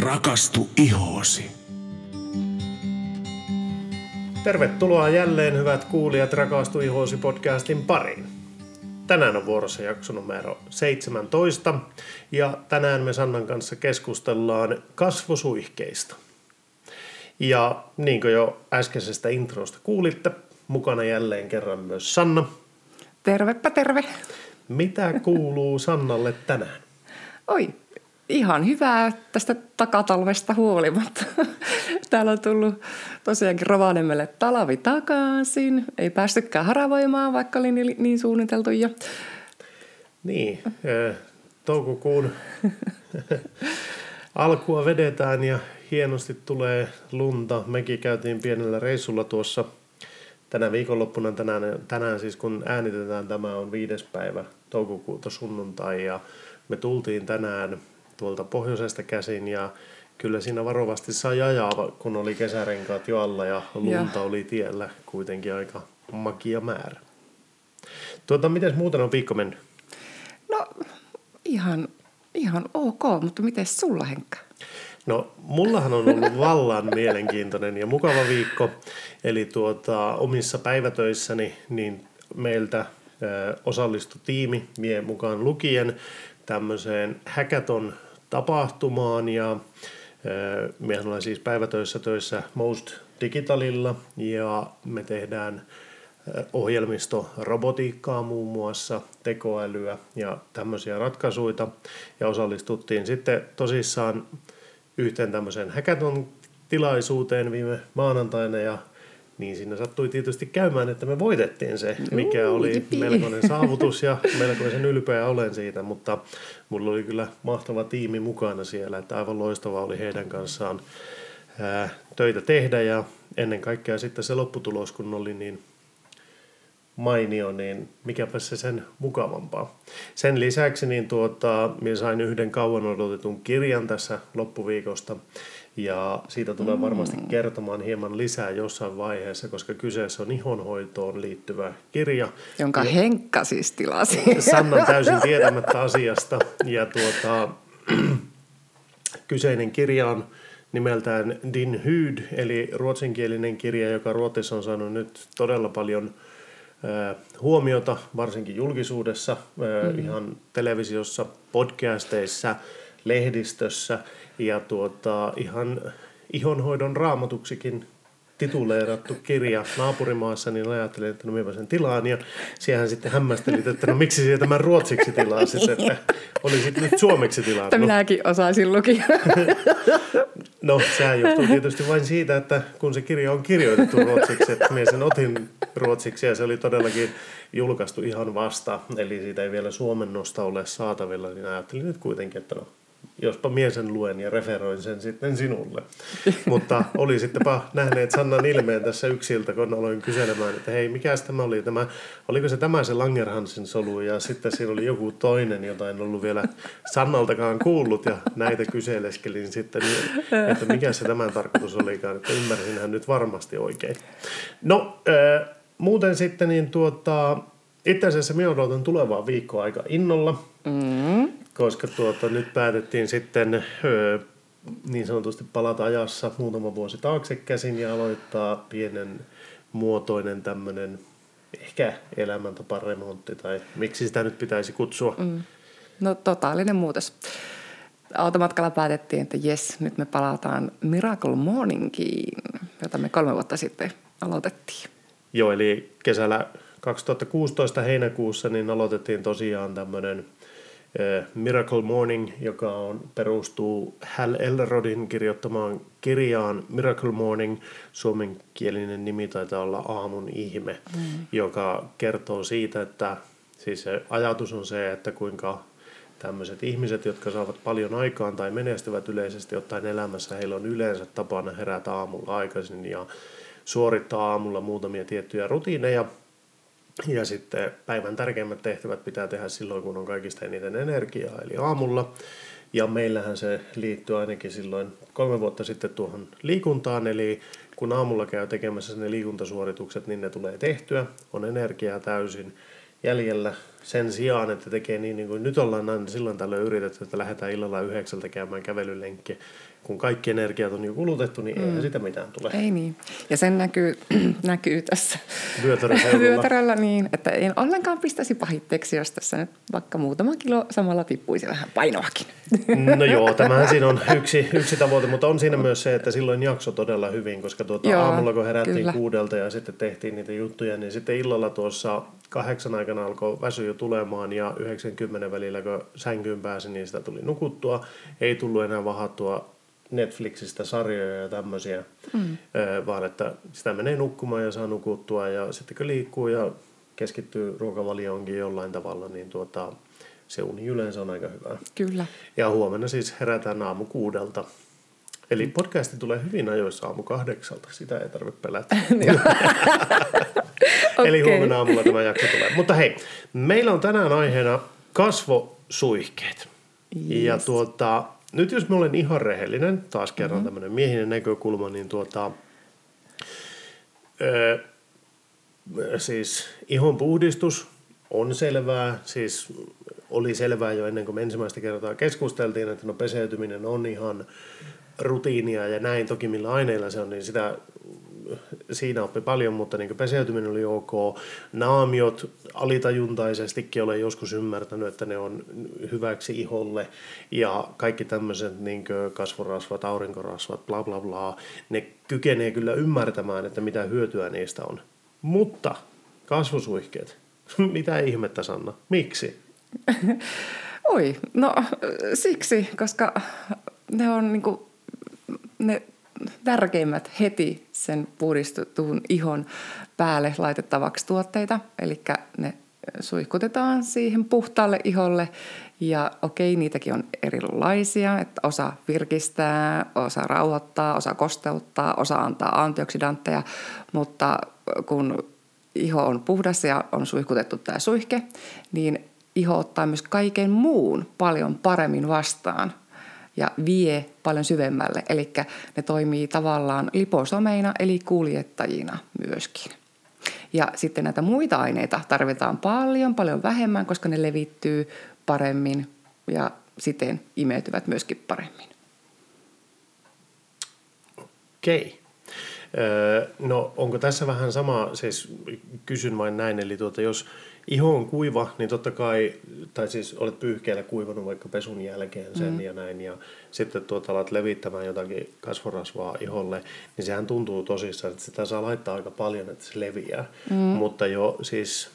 Rakastu ihoosi. Tervetuloa jälleen hyvät kuulijat Rakastu ihoosi podcastin pariin. Tänään on vuorossa jakso numero 17 ja tänään me Sannan kanssa keskustellaan kasvosuihkeista. Ja niin kuin jo äskeisestä introsta kuulitte, mukana jälleen kerran myös Sanna. Tervepä terve. Mitä kuuluu Sannalle tänään? Oi, ihan hyvää tästä takatalvesta huolimatta. Täällä on tullut tosiaankin Rovaniemelle talavi takaisin. Ei päästykään haravoimaan, vaikka oli niin, niin suunniteltu jo. Niin, toukokuun alkua vedetään ja hienosti tulee lunta. Mekin käytiin pienellä reissulla tuossa tänä viikonloppuna. Tänään, tänään siis kun äänitetään, tämä on viides päivä toukokuuta sunnuntai ja me tultiin tänään tuolta pohjoisesta käsin ja kyllä siinä varovasti sai ajaa, kun oli kesärenkaat jo alla ja lunta ja. oli tiellä kuitenkin aika makia määrä. Tuota, miten muuten on viikko mennyt? No ihan, ihan ok, mutta miten sulla Henkka? No, mullahan on ollut vallan mielenkiintoinen ja mukava viikko. Eli tuota, omissa päivätöissäni niin meiltä osallistui tiimi, mie mukaan lukien, tämmöiseen hackathon tapahtumaan ja Mehän olen siis päivätöissä töissä Most Digitalilla ja me tehdään ohjelmistorobotiikkaa muun muassa, tekoälyä ja tämmöisiä ratkaisuja. Ja osallistuttiin sitten tosissaan yhteen tämmöiseen hackathon tilaisuuteen viime maanantaina ja niin siinä sattui tietysti käymään, että me voitettiin se, mikä oli melkoinen saavutus ja melkoisen ylpeä olen siitä, mutta mulla oli kyllä mahtava tiimi mukana siellä, että aivan loistava oli heidän kanssaan ää, töitä tehdä. Ja ennen kaikkea sitten se lopputulos, kun oli niin mainio, niin mikäpä se sen mukavampaa. Sen lisäksi niin tuota, minä sain yhden kauan odotetun kirjan tässä loppuviikosta, ja siitä tulee varmasti mm. kertomaan hieman lisää jossain vaiheessa, koska kyseessä on ihonhoitoon liittyvä kirja. Jonka ja Henkka siis tilasi. Sannan täysin tietämättä asiasta. Ja tuota, kyseinen kirja on nimeltään Din Hyd, eli ruotsinkielinen kirja, joka Ruotsissa on saanut nyt todella paljon huomiota, varsinkin julkisuudessa, mm. ihan televisiossa, podcasteissa, lehdistössä – ja tuota, ihan ihonhoidon raamatuksikin tituleerattu kirja naapurimaassa, niin ajattelin, että no minä sen tilaan. Ja siellä sitten hämmästelit, että no miksi sinä tämän ruotsiksi tilasit, että olisit nyt suomeksi tilannut. Että minäkin osaisin lukia. No, sehän johtuu tietysti vain siitä, että kun se kirja on kirjoitettu ruotsiksi, että minä sen otin ruotsiksi ja se oli todellakin julkaistu ihan vasta, eli siitä ei vielä suomennosta ole saatavilla, niin ajattelin nyt kuitenkin, että no jospa mie sen luen ja referoin sen sitten sinulle. Mutta oli sittenpä nähneet Sannan ilmeen tässä yksiltä, kun aloin kyselemään, että hei, mikä tämä oli? Tämä, oliko se tämä se Langerhansin solu ja sitten siinä oli joku toinen, jota en ollut vielä Sannaltakaan kuullut ja näitä kyseleskelin sitten, että mikä se tämän tarkoitus olikaan, että ymmärsinhän nyt varmasti oikein. No, äh, muuten sitten niin tuota, itse asiassa minä odotan tulevaa viikkoa aika innolla. Mm koska tuota, nyt päätettiin sitten öö, niin sanotusti palata ajassa muutama vuosi taakse käsin ja aloittaa pienen muotoinen tämmöinen ehkä elämäntaparemontti tai miksi sitä nyt pitäisi kutsua. Mm. No totaalinen muutos. Automatkalla päätettiin, että jes, nyt me palataan Miracle Morningiin, jota me kolme vuotta sitten aloitettiin. Joo, eli kesällä 2016 heinäkuussa niin aloitettiin tosiaan tämmöinen – Miracle Morning, joka on, perustuu Hal Elrodin kirjoittamaan kirjaan Miracle Morning. Suomenkielinen nimi taitaa olla Aamun ihme, mm. joka kertoo siitä, että siis se ajatus on se, että kuinka tämmöiset ihmiset, jotka saavat paljon aikaan tai menestyvät yleisesti ottaen elämässä, heillä on yleensä tapana herätä aamulla aikaisin ja suorittaa aamulla muutamia tiettyjä rutiineja – ja sitten päivän tärkeimmät tehtävät pitää tehdä silloin, kun on kaikista eniten energiaa, eli aamulla. Ja meillähän se liittyy ainakin silloin kolme vuotta sitten tuohon liikuntaan, eli kun aamulla käy tekemässä ne liikuntasuoritukset, niin ne tulee tehtyä, on energiaa täysin. jäljellä sen sijaan, että tekee niin, niin kuin nyt ollaan aina silloin tällöin yritetty, että lähdetään illalla yhdeksältä käymään kävelylenkkiä. Kun kaikki energiat on jo kulutettu, niin eihän sitä mitään tule. Ei niin. Ja sen näkyy, näkyy tässä vyötäröllä niin, että en ollenkaan pistäisi pahitteeksi, jos tässä nyt vaikka muutama kilo samalla tippuisi vähän painoakin. No joo, tämähän siinä on yksi, yksi tavoite, mutta on siinä myös se, että silloin jakso todella hyvin, koska tuota Joo, aamulla kun herättiin kyllä. kuudelta ja sitten tehtiin niitä juttuja, niin sitten illalla tuossa kahdeksan aikana alkoi väsy jo tulemaan ja 90 välillä kun sänkyyn pääsi, niin sitä tuli nukuttua. Ei tullut enää vahattua Netflixistä sarjoja ja tämmöisiä, mm. vaan että sitä menee nukkumaan ja saa nukuttua ja sitten kun liikkuu ja keskittyy ruokavalioonkin jollain tavalla, niin tuota, se uni yleensä on aika hyvää. Kyllä. Ja huomenna siis herätään aamu kuudelta. Eli podcasti tulee hyvin ajoissa aamu kahdeksalta, sitä ei tarvitse pelätä. Eli Okei. huomenna aamulla tämä jakso tulee. Mutta hei, meillä on tänään aiheena kasvosuihkeet. Ja Yes. tuota, nyt jos mä olen ihan rehellinen, taas kerran mm-hmm. tämmöinen miehinen näkökulma, niin tuota, ö, siis ihon puhdistus on selvää, siis oli selvää jo ennen kuin me ensimmäistä kertaa keskusteltiin, että no peseytyminen on ihan rutiinia ja näin, toki millä aineilla se on, niin sitä siinä oppi paljon, mutta niin peseytyminen oli ok. Naamiot alitajuntaisestikin olen joskus ymmärtänyt, että ne on hyväksi iholle ja kaikki tämmöiset niin kasvorasvat, aurinkorasvat, bla bla bla, ne kykenee kyllä ymmärtämään, että mitä hyötyä niistä on. Mutta kasvosuihkeet, mitä ihmettä Sanna, miksi? Oi, no siksi, koska ne on niinku, ne tärkeimmät heti sen puhdistetun ihon päälle laitettavaksi tuotteita. Eli ne suihkutetaan siihen puhtaalle iholle ja okei, niitäkin on erilaisia, että osa virkistää, osa rauhoittaa, osa kosteuttaa, osa antaa antioksidantteja, mutta kun iho on puhdas ja on suihkutettu tämä suihke, niin iho ottaa myös kaiken muun paljon paremmin vastaan ja vie paljon syvemmälle. Eli ne toimii tavallaan liposomeina eli kuljettajina myöskin. Ja sitten näitä muita aineita tarvitaan paljon, paljon vähemmän, koska ne levittyy paremmin ja siten imeytyvät myöskin paremmin. Okei. Öö, No onko tässä vähän sama, siis kysyn vain näin, eli tuota, jos iho on kuiva, niin totta kai, tai siis olet pyyhkeellä kuivannut vaikka pesun jälkeen sen mm. ja näin, ja sitten tuota alat levittämään jotakin kasvorasvaa iholle, niin sehän tuntuu tosissaan, että sitä saa laittaa aika paljon, että se leviää. Mm. Mutta jo siis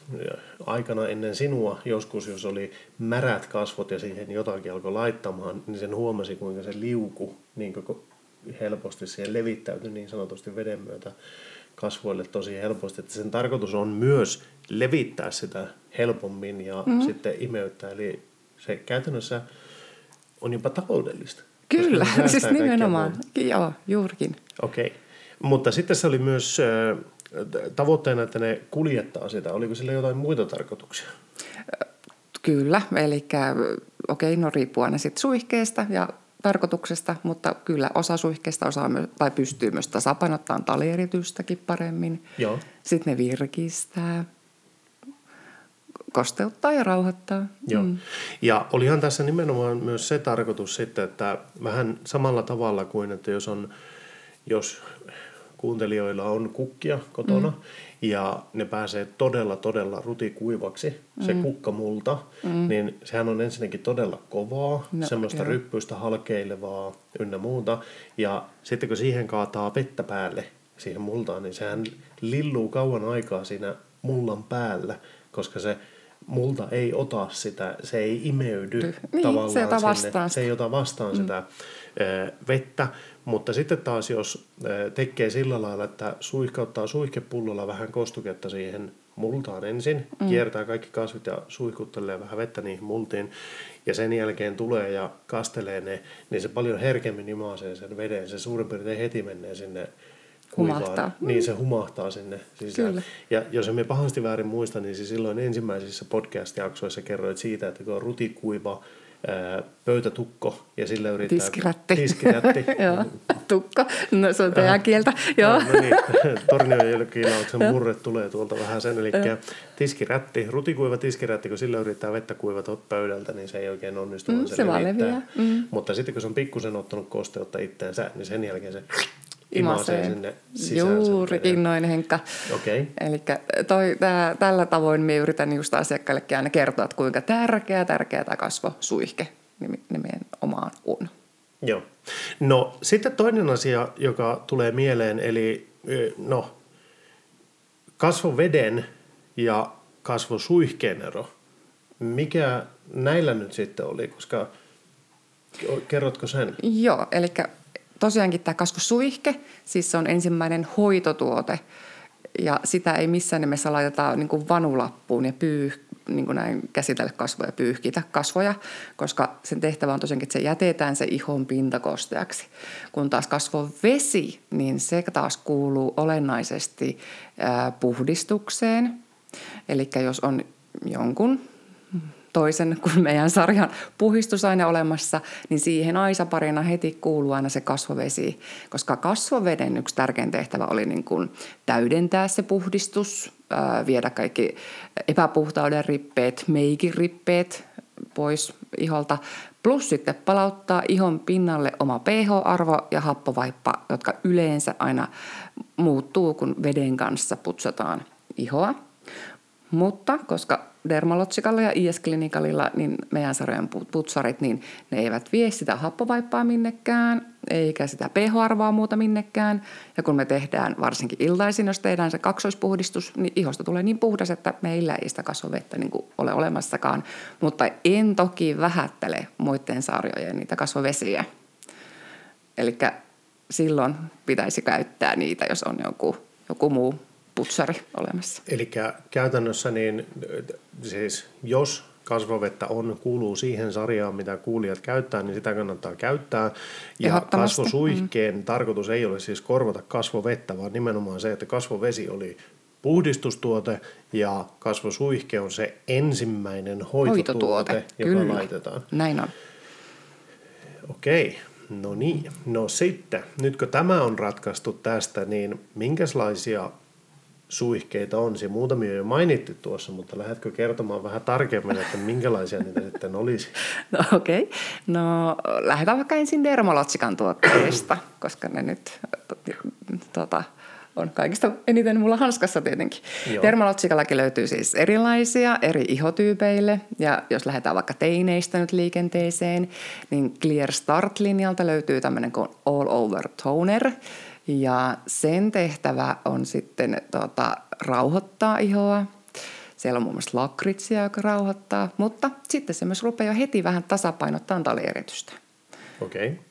aikana ennen sinua joskus, jos oli märät kasvot ja siihen jotakin alkoi laittamaan, niin sen huomasi, kuinka se liuku niin koko helposti siihen levittäytyi niin sanotusti veden myötä kasvoille tosi helposti. Että sen tarkoitus on myös levittää sitä helpommin ja mm. sitten imeyttää. Eli se käytännössä on jopa taloudellista. Kyllä, siis nimenomaan. Joo, juurikin. Okei. Okay. Mutta sitten se oli myös tavoitteena, että ne kuljettaa sitä. Oliko sillä jotain muita tarkoituksia? Kyllä, eli okei, no riippuu aina sitten suihkeesta ja tarkoituksesta, mutta kyllä osa suihkeesta osaa my- tai pystyy myös tasapainottamaan talieritystäkin paremmin. Joo. Sitten ne virkistää, kosteuttaa ja rauhoittaa. Joo. Mm. Ja olihan tässä nimenomaan myös se tarkoitus sitten, että vähän samalla tavalla kuin, että jos on, jos kuuntelijoilla on kukkia kotona mm. ja ne pääsee todella, todella rutikuivaksi, se mm. kukkamulta, mm. niin sehän on ensinnäkin todella kovaa, no, semmoista joo. ryppyistä halkeilevaa ynnä muuta. Ja sitten kun siihen kaataa vettä päälle, siihen multaan, niin sehän lilluu kauan aikaa siinä mullan päällä, koska se multa ei ota sitä, se ei imeydy Niin, tavallaan se sinne. vastaan Se ei ota vastaan mm. sitä ö, vettä, mutta sitten taas jos ö, tekee sillä lailla, että suihkauttaa suihkepullolla vähän kostuketta siihen multaan ensin, mm. kiertää kaikki kasvit ja suihkuttelee vähän vettä niihin multiin, ja sen jälkeen tulee ja kastelee ne, niin se paljon herkemmin imaisee sen veden. Se suurin piirtein heti menee sinne kuivaan. Humahtaa. Niin se humahtaa sinne sisään. Kyllä. Ja jos emme pahasti väärin muista, niin siis silloin ensimmäisissä podcast-jaksoissa kerroit siitä, että kun on rutikuiva pöytätukko ja sillä yrittää... Tiskirätti. Tiskirätti. Joo, tukka. No se on teidän kieltä. Joo. No, no niin, Tornionjälkilauksen murre tulee tuolta vähän sen. Eli tiskirätti, rutikuiva tiskirätti, kun sillä yrittää vettä kuivata pöydältä, niin se ei oikein onnistu. Mm, vaan se vaan leviää. Mm. Mutta sitten kun se on pikkusen ottanut kosteutta itteensä, niin sen jälkeen se Imasee. sinne sisään. Juurikin noin Henkka. Okei. Okay. Eli tällä tavoin me yritän just asiakkaillekin aina kertoa, että kuinka tärkeä, tärkeä tämä kasvosuihke nimenomaan on. Joo. No sitten toinen asia, joka tulee mieleen, eli no, kasvoveden ja kasvosuihkeen ero. Mikä näillä nyt sitten oli, koska kerrotko sen? Joo, eli tosiaankin tämä kasvosuihke, siis se on ensimmäinen hoitotuote ja sitä ei missään nimessä laiteta niin kuin vanulappuun ja pyy, niin kuin näin käsitellä kasvoja, pyyhkitä kasvoja, koska sen tehtävä on tosiaankin, että se jätetään se ihon pinta kosteaksi. Kun taas kasvovesi, niin se taas kuuluu olennaisesti puhdistukseen. Eli jos on jonkun toisen kuin meidän sarjan puhistusaine olemassa, niin siihen aisaparina heti kuuluu aina se kasvovesi, koska kasvoveden yksi tärkein tehtävä oli niin kuin täydentää se puhdistus, viedä kaikki epäpuhtauden rippeet, meikin rippeet pois iholta, plus sitten palauttaa ihon pinnalle oma pH-arvo ja happovaippa, jotka yleensä aina muuttuu, kun veden kanssa putsataan ihoa. Mutta koska Dermalotsikalla ja IS-klinikalilla, niin meidän sarjan putsarit, niin ne eivät vie sitä happovaippaa minnekään, eikä sitä pH-arvoa muuta minnekään. Ja kun me tehdään, varsinkin iltaisin, jos tehdään se kaksoispuhdistus, niin ihosta tulee niin puhdas, että meillä ei sitä kasvovettä niin kuin ole olemassakaan. Mutta en toki vähättele muiden sarjojen niitä kasvovesiä. Eli silloin pitäisi käyttää niitä, jos on joku, joku muu putsari olemassa. Eli käytännössä niin siis jos kasvovettä on, kuuluu siihen sarjaan, mitä kuulijat käyttää, niin sitä kannattaa käyttää. Ja kasvosuihkeen mm. tarkoitus ei ole siis korvata kasvovettä, vaan nimenomaan se, että kasvovesi oli puhdistustuote ja kasvosuihke on se ensimmäinen hoitotuote, hoitotuote joka Kyllä. laitetaan. Näin on. Okei, no niin. No sitten, nyt kun tämä on ratkaistu tästä, niin minkälaisia suihkeita on. Se muutamia jo mainittu tuossa, mutta lähdetkö kertomaan vähän tarkemmin, että minkälaisia niitä sitten olisi? No okei. Okay. No lähdetään vaikka ensin Dermalotsikan tuotteista, koska ne nyt tota, on kaikista eniten mulla hanskassa tietenkin. Joo. Dermalotsikallakin löytyy siis erilaisia eri ihotyypeille. Ja jos lähdetään vaikka teineistä nyt liikenteeseen, niin Clear Start-linjalta löytyy tämmöinen kuin All Over Toner – ja sen tehtävä on sitten tota, rauhoittaa ihoa. Siellä on muun muassa lakritsia, joka rauhoittaa, mutta sitten se myös rupeaa jo heti vähän tasapainottaa talieritystä. Okei. Okay.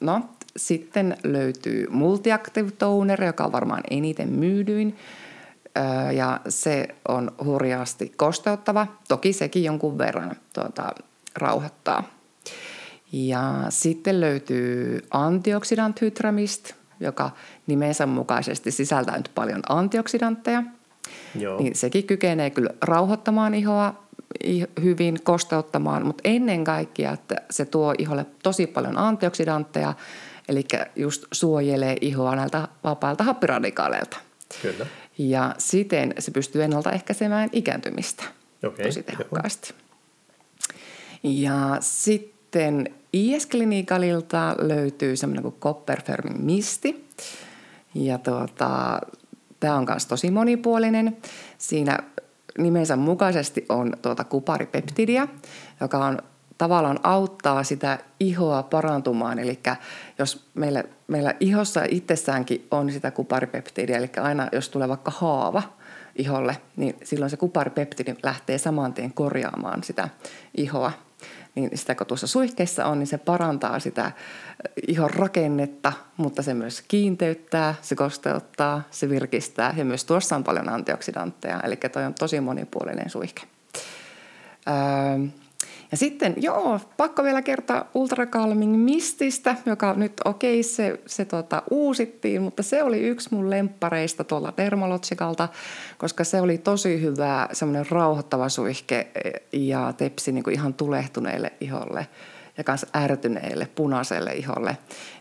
No, sitten löytyy Multiactive Toner, joka on varmaan eniten myydyin. Ja se on hurjaasti kosteuttava. Toki sekin jonkun verran tuota, rauhoittaa. Ja sitten löytyy Antioxidant Hydramist, joka nimensä mukaisesti sisältää nyt paljon antioksidantteja. Joo. Niin sekin kykenee kyllä rauhoittamaan ihoa hyvin, kosteuttamaan, mutta ennen kaikkea, että se tuo iholle tosi paljon antioksidantteja, eli just suojelee ihoa näiltä vapailta happiradikaaleilta. Kyllä. Ja siten se pystyy ennaltaehkäisemään ikääntymistä okay, tosi tehokkaasti. Joo. Ja sitten IS-klinikalilta löytyy semmoinen kuin Copperfermin misti. Ja tuota, tämä on myös tosi monipuolinen. Siinä nimensä mukaisesti on tuota kuparipeptidia, joka on tavallaan auttaa sitä ihoa parantumaan. Eli jos meillä, meillä ihossa itsessäänkin on sitä kuparipeptidia, eli aina jos tulee vaikka haava iholle, niin silloin se kuparipeptidi lähtee saman tien korjaamaan sitä ihoa niin sitä kun tuossa suihkeissa on, niin se parantaa sitä ihon rakennetta, mutta se myös kiinteyttää, se kosteuttaa, se virkistää ja myös tuossa on paljon antioksidantteja, eli toi on tosi monipuolinen suihke. Öö, Ja sitten, joo, pakko vielä kertoa Ultra Calming Mististä, joka nyt okei, okay, se, se tota, uusittiin, mutta se oli yksi mun lemppareista tuolla Dermalogikalta, koska se oli tosi hyvä, semmoinen rauhoittava suihke ja tepsi niin kuin ihan tulehtuneelle iholle ja kanssa ärtyneelle punaiselle iholle.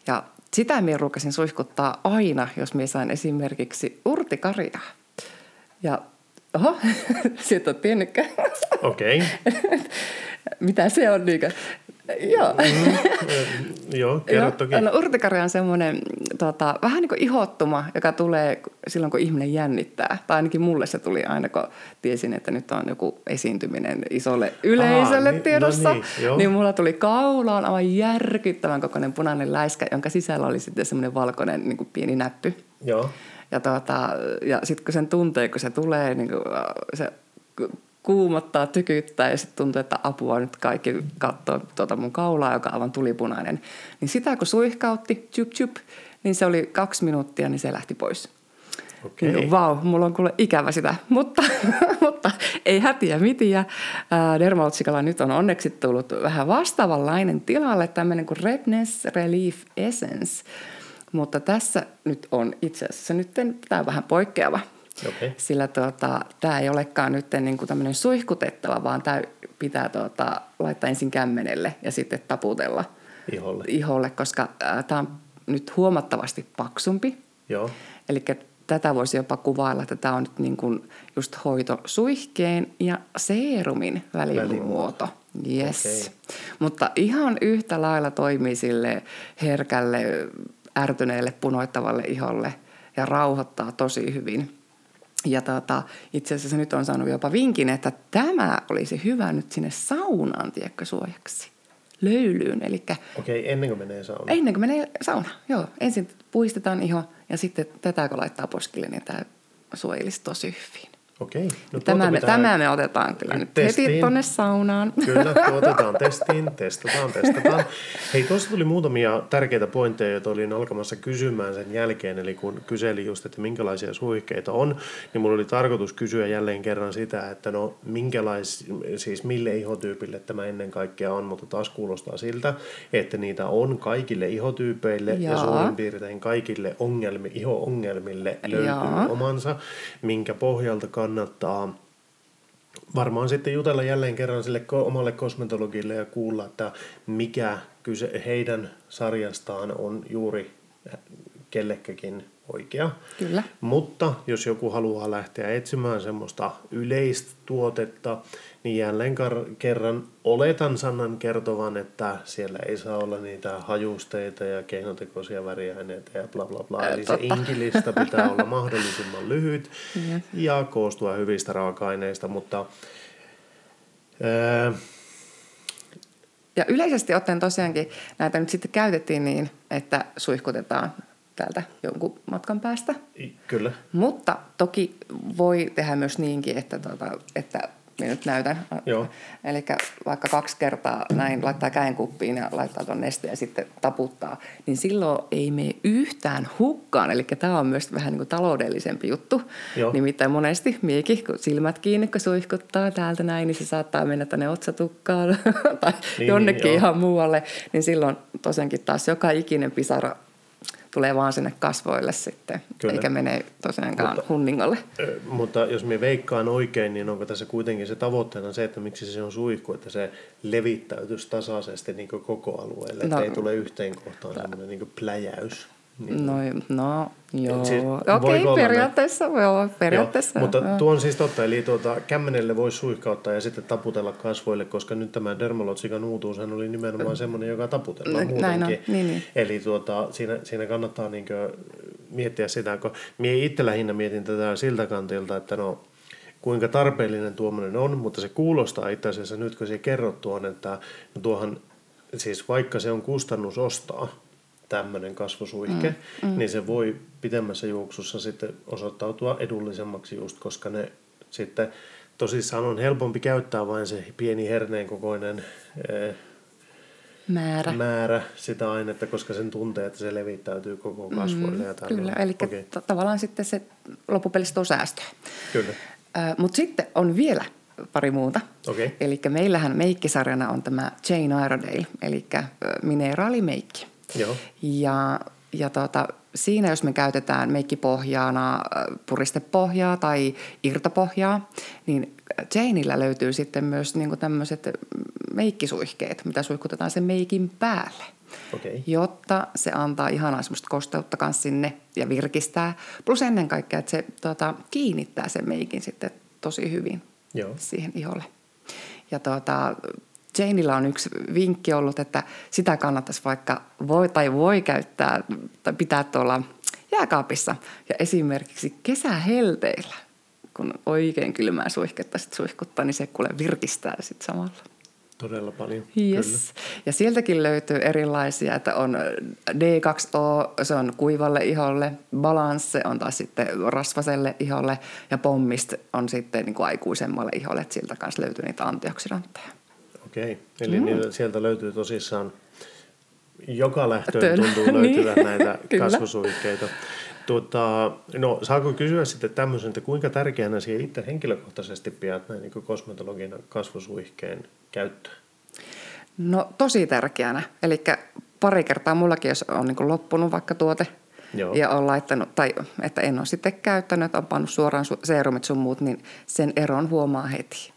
Ja sitä minä ruukasin suihkuttaa aina, jos minä sain esimerkiksi urtikaria. Ja oho, siitä on tiennytkään. Okei. Okay. Mitä se on? Niin Joo. Mm, joo, kerro toki. No, urtikaria on semmoinen tota, vähän niin kuin ihottuma, joka tulee silloin, kun ihminen jännittää. Tai ainakin mulle se tuli aina, kun tiesin, että nyt on joku esiintyminen isolle yleisölle Aa, tiedossa. No niin, niin mulla tuli kaulaan aivan järkyttävän kokoinen punainen läiskä, jonka sisällä oli sitten semmoinen valkoinen niin kuin pieni näppy. Joo. Ja, tuota, ja sitten kun sen tuntee, kun se tulee, niin kuin, se kuumottaa, tykyttää ja sitten tuntuu, että apua nyt kaikki katsoo tuota mun kaulaa, joka on aivan tulipunainen. Niin sitä kun suihkautti, tjup tjup, niin se oli kaksi minuuttia, niin se lähti pois. Okei. Niin, vau, mulla on kuule ikävä sitä, mutta, mutta ei hätiä mitiä. Dermaotsikalla nyt on onneksi tullut vähän vastaavanlainen tilalle, tämmöinen kuin Redness Relief Essence. Mutta tässä nyt on itse asiassa nyt tämä vähän poikkeava. Okay. Sillä tuota, tämä ei olekaan nyt niin kuin tämmöinen suihkutettava, vaan tämä pitää tuota, laittaa ensin kämmenelle ja sitten taputella iholle, iholle koska tämä on nyt huomattavasti paksumpi. Joo. Eli tätä voisi jopa kuvailla, että tämä on nyt niin kuin just hoito suihkeen ja seerumin välimuoto. Yes. Okay. Mutta ihan yhtä lailla toimii sille herkälle, ärtyneelle, punoittavalle iholle ja rauhoittaa tosi hyvin. Ja tota, itse asiassa nyt on saanut jopa vinkin, että tämä olisi hyvä nyt sinne saunaan, tiedätkö, suojaksi. Löylyyn, eli... Okei, ennen kuin menee saunaan. Ennen kuin menee sauna, joo. Ensin puistetaan iho ja sitten tätä kun laittaa poskille, niin tämä suojelisi tosi hyvin. Okei. No tämä, me, tämä me otetaan kyllä nyt testiin. heti tuonne saunaan. Kyllä, otetaan testiin, testataan, testataan. Hei, tuossa tuli muutamia tärkeitä pointteja, joita olin alkamassa kysymään sen jälkeen. Eli kun kyseli just, että minkälaisia suihkeita on, niin mulla oli tarkoitus kysyä jälleen kerran sitä, että no minkälais, siis mille ihotyypille tämä ennen kaikkea on, mutta taas kuulostaa siltä, että niitä on kaikille ihotyypeille Jaa. ja suurin piirtein kaikille ongelmi, iho-ongelmille löytyy Jaa. omansa, minkä pohjalta kannattaa varmaan sitten jutella jälleen kerran sille omalle kosmetologille ja kuulla, että mikä kyse heidän sarjastaan on juuri kellekäkin oikea. Kyllä. Mutta jos joku haluaa lähteä etsimään semmoista yleistä tuotetta, niin jälleen kerran oletan Sannan kertovan, että siellä ei saa olla niitä hajusteita ja keinotekoisia väriaineita ja bla bla bla. Eli totta. se inkilista pitää olla mahdollisimman lyhyt ja koostua hyvistä raaka-aineista, mutta... Ää, ja yleisesti ottaen tosiaankin näitä nyt sitten käytettiin niin, että suihkutetaan täältä jonkun matkan päästä. Kyllä. Mutta toki voi tehdä myös niinkin, että, tuota, että nyt näytän. Joo. Eli vaikka kaksi kertaa näin laittaa käen kuppiin ja laittaa tuon nesteen ja sitten taputtaa, niin silloin ei mene yhtään hukkaan. Eli tämä on myös vähän niin kuin taloudellisempi juttu. Joo. Nimittäin monesti miekin, kun silmät kiinni, kun suihkuttaa täältä näin, niin se saattaa mennä tänne otsatukkaan tai niin, jonnekin niin, ihan muualle. Niin silloin tosiaankin taas joka ikinen pisara tulee vaan sinne kasvoille sitten, Kyllä. eikä mene tosiaankaan mutta, hunningolle. Mutta jos me veikkaan oikein, niin onko tässä kuitenkin se tavoitteena se, että miksi se on suihku, että se levittäytyisi tasaisesti niin koko alueelle, no, että ei tule yhteen kohtaan semmoinen niin pläjäys. Niin. No, no joo. Siis, Okei, okay, periaatteessa, joo, periaatteessa. Joo, mutta joo. tuo on siis totta, eli tuota, kämmenelle voi suihkauttaa ja sitten taputella kasvoille, koska nyt tämä dermalotsikan uutuushan oli nimenomaan semmoinen, joka taputellaan muutenkin. Näin on, niin, niin. Eli tuota, siinä, siinä kannattaa niinkö miettiä sitä, kun minä itse lähinnä mietin tätä siltä kantilta, että no kuinka tarpeellinen tuommoinen on, mutta se kuulostaa itse asiassa nyt, kun se kerrot tuon, että no tuohan, siis vaikka se on kustannus ostaa, tämmöinen kasvosuihke, mm, mm. niin se voi pitemmässä juoksussa sitten osoittautua edullisemmaksi just, koska ne sitten tosissaan on helpompi käyttää vain se pieni herneen kokoinen eh, määrä. määrä sitä ainetta, koska sen tuntee, että se levittäytyy koko mm, kasvoille. Mm, ja kyllä, eli okay. t- tavallaan sitten se loppupelissä on säästöä. Kyllä. Äh, Mutta sitten on vielä pari muuta. Okei. Eli meillähän meikkisarjana on tämä Jane Iredale, eli mineraalimeikki. Joo. Ja, ja tota, siinä jos me käytetään meikkipohjana ö, puristepohjaa tai irtopohjaa, niin Janeillä löytyy sitten myös niin tämmöiset meikkisuihkeet, mitä suihkutetaan sen meikin päälle. Okei. Jotta se antaa ihanaa semmoista kosteutta kanssa sinne ja virkistää. Plus ennen kaikkea, että se tota, kiinnittää sen meikin sitten tosi hyvin Joo. siihen iholle. Ja tuota, Janeilla on yksi vinkki ollut, että sitä kannattaisi vaikka voi tai voi käyttää tai pitää tuolla jääkaapissa. Ja esimerkiksi kesähelteillä, kun oikein kylmää suihketta sit suihkuttaa, niin se kuule virkistää sitten samalla. Todella paljon. Kyllä. Yes. Ja sieltäkin löytyy erilaisia, että on D2O, se on kuivalle iholle, Balance on taas sitten rasvaselle iholle ja Pommist on sitten niin kuin aikuisemmalle iholle, että siltä kanssa löytyy niitä antioksidantteja. Okei. Eli mm. niitä, sieltä löytyy tosissaan joka lähtöön Töön. tuntuu löytyvän Niin. näitä Kyllä. kasvosuihkeita. Tuota, no, saako kysyä sitten tämmöisen, että kuinka tärkeänä siihen itse henkilökohtaisesti pidät näin niin kosmetologina kasvosuihkeen käyttöä? No tosi tärkeänä. Eli pari kertaa mullakin, jos on niin loppunut vaikka tuote Joo. ja on laittanut, tai että en ole sitten käyttänyt, että on pannut suoraan su- seerumit sun muut, niin sen eron huomaa heti.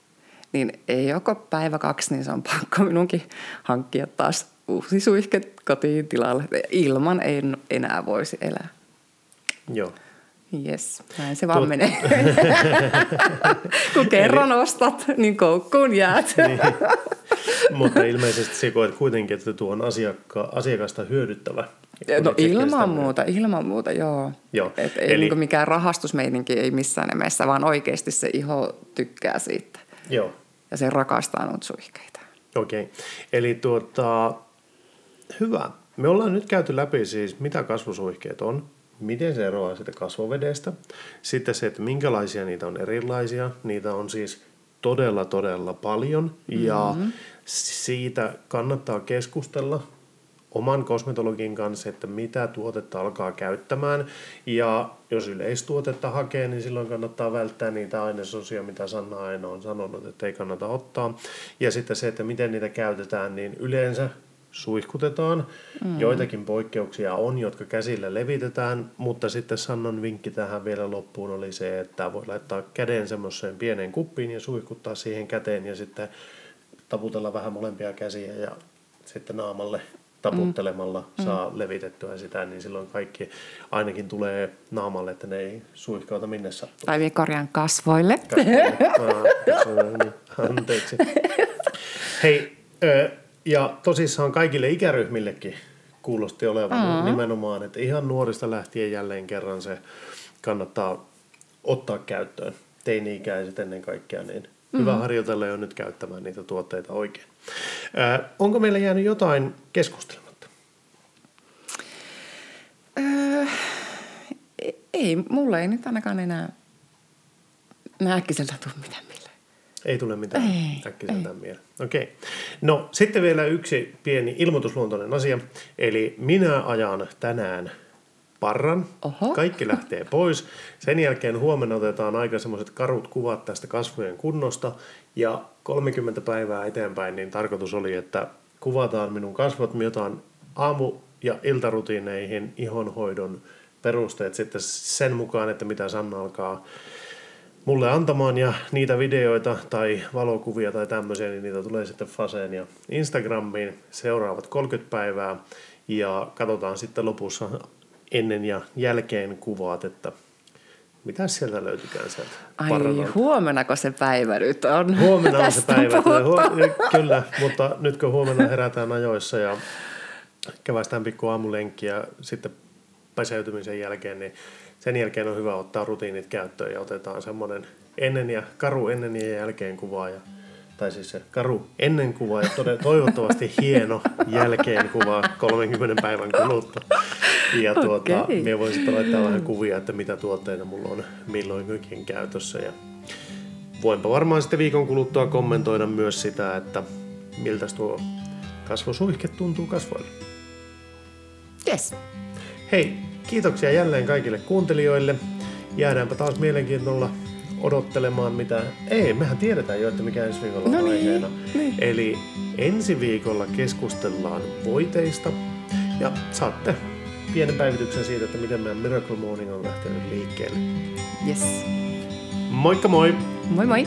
Niin ei joko päivä kaksi, niin se on pakko minunkin hankkia taas uusi suihke kotiin tilalle. Ilman en enää voisi elää. Joo. Yes, näin se vaan Tuot- menee. Kun kerran ostat, niin koukkuun jäät. Niin. Mutta ilmeisesti se koet kuitenkin, että tuo on asiakka- asiakasta hyödyttävä. No ilman muuta, ilman muuta, joo. Joo, Et ei eli- eli... niin mikään rahastusmeininki ei missään nimessä, vaan oikeasti se iho tykkää siitä. Joo. Ja se rakastaa noita suihkeita. Okei. Eli tuota, hyvä. Me ollaan nyt käyty läpi siis, mitä kasvosuihkeet on, miten se eroaa siitä kasvovedestä, sitten se, että minkälaisia niitä on erilaisia. Niitä on siis todella, todella paljon ja mm-hmm. siitä kannattaa keskustella oman kosmetologin kanssa, että mitä tuotetta alkaa käyttämään. Ja jos yleistuotetta hakee, niin silloin kannattaa välttää niitä ainesosia, mitä Sanna aina on sanonut, että ei kannata ottaa. Ja sitten se, että miten niitä käytetään, niin yleensä suihkutetaan. Mm. Joitakin poikkeuksia on, jotka käsillä levitetään, mutta sitten Sannan vinkki tähän vielä loppuun oli se, että voi laittaa käden semmoiseen pieneen kuppiin ja suihkuttaa siihen käteen ja sitten taputella vähän molempia käsiä ja sitten naamalle taputtelemalla mm. saa levitettyä sitä, niin silloin kaikki ainakin tulee naamalle, että ne ei suihkauta minne sattuu. Tai vie korjaan kasvoille. Kasvoille. Niin. Anteeksi. Hei, ja tosissaan kaikille ikäryhmillekin kuulosti olevan mm. nimenomaan, että ihan nuorista lähtien jälleen kerran se kannattaa ottaa käyttöön. Teini-ikäiset ennen kaikkea, niin hyvä harjoitella jo nyt käyttämään niitä tuotteita oikein. Ö, onko meillä jäänyt jotain keskustelematta? Öö, ei, mulla ei nyt ainakaan enää äkkiseltä tule mitään mieleen. Ei tule mitään Ei, äkkiseltään mieleen. Okei. No sitten vielä yksi pieni ilmoitusluontoinen asia. Eli minä ajan tänään parran. Oho. Kaikki lähtee pois. Sen jälkeen huomenna otetaan aika semmoiset karut kuvat tästä kasvojen kunnosta. Ja 30 päivää eteenpäin, niin tarkoitus oli, että kuvataan minun kasvot. Minä otan aamu- ja iltarutiineihin ihonhoidon perusteet sitten sen mukaan, että mitä Sanna alkaa mulle antamaan ja niitä videoita tai valokuvia tai tämmöisiä, niin niitä tulee sitten Faseen ja Instagramiin seuraavat 30 päivää ja katsotaan sitten lopussa ennen ja jälkeen kuvat, että mitä sieltä löytykään sieltä Ai parannalta. huomennako se päivä nyt on? Huomenna on se päivä. puhutaan. Hu- kyllä, mutta nyt kun huomenna herätään ajoissa ja kävästään pikku aamulenkki ja sitten peseytymisen jälkeen, niin sen jälkeen on hyvä ottaa rutiinit käyttöön ja otetaan semmoinen ennen ja karu ennen ja jälkeen kuva ja tai siis se karu ennen kuva ja toivottavasti hieno jälkeen kuva 30 päivän kuluttua. Ja tuota, Okei. minä voin sitten laittaa vähän kuvia, että mitä tuotteita mulla on milloinkin käytössä ja voinpa varmaan sitten viikon kuluttua kommentoida myös sitä, että miltä tuo kasvosuihke tuntuu kasvoille. Yes. Hei, kiitoksia jälleen kaikille kuuntelijoille. Jäädäänpä taas mielenkiinnolla odottelemaan mitä... Ei, mehän tiedetään jo, että mikä ensi viikolla on No niin, aiheena. niin. Eli ensi viikolla keskustellaan voiteista ja saatte pienen päivityksen siitä, että miten meidän Miracle Morning on lähtenyt liikkeelle. Yes. Moikka moi! Moi moi!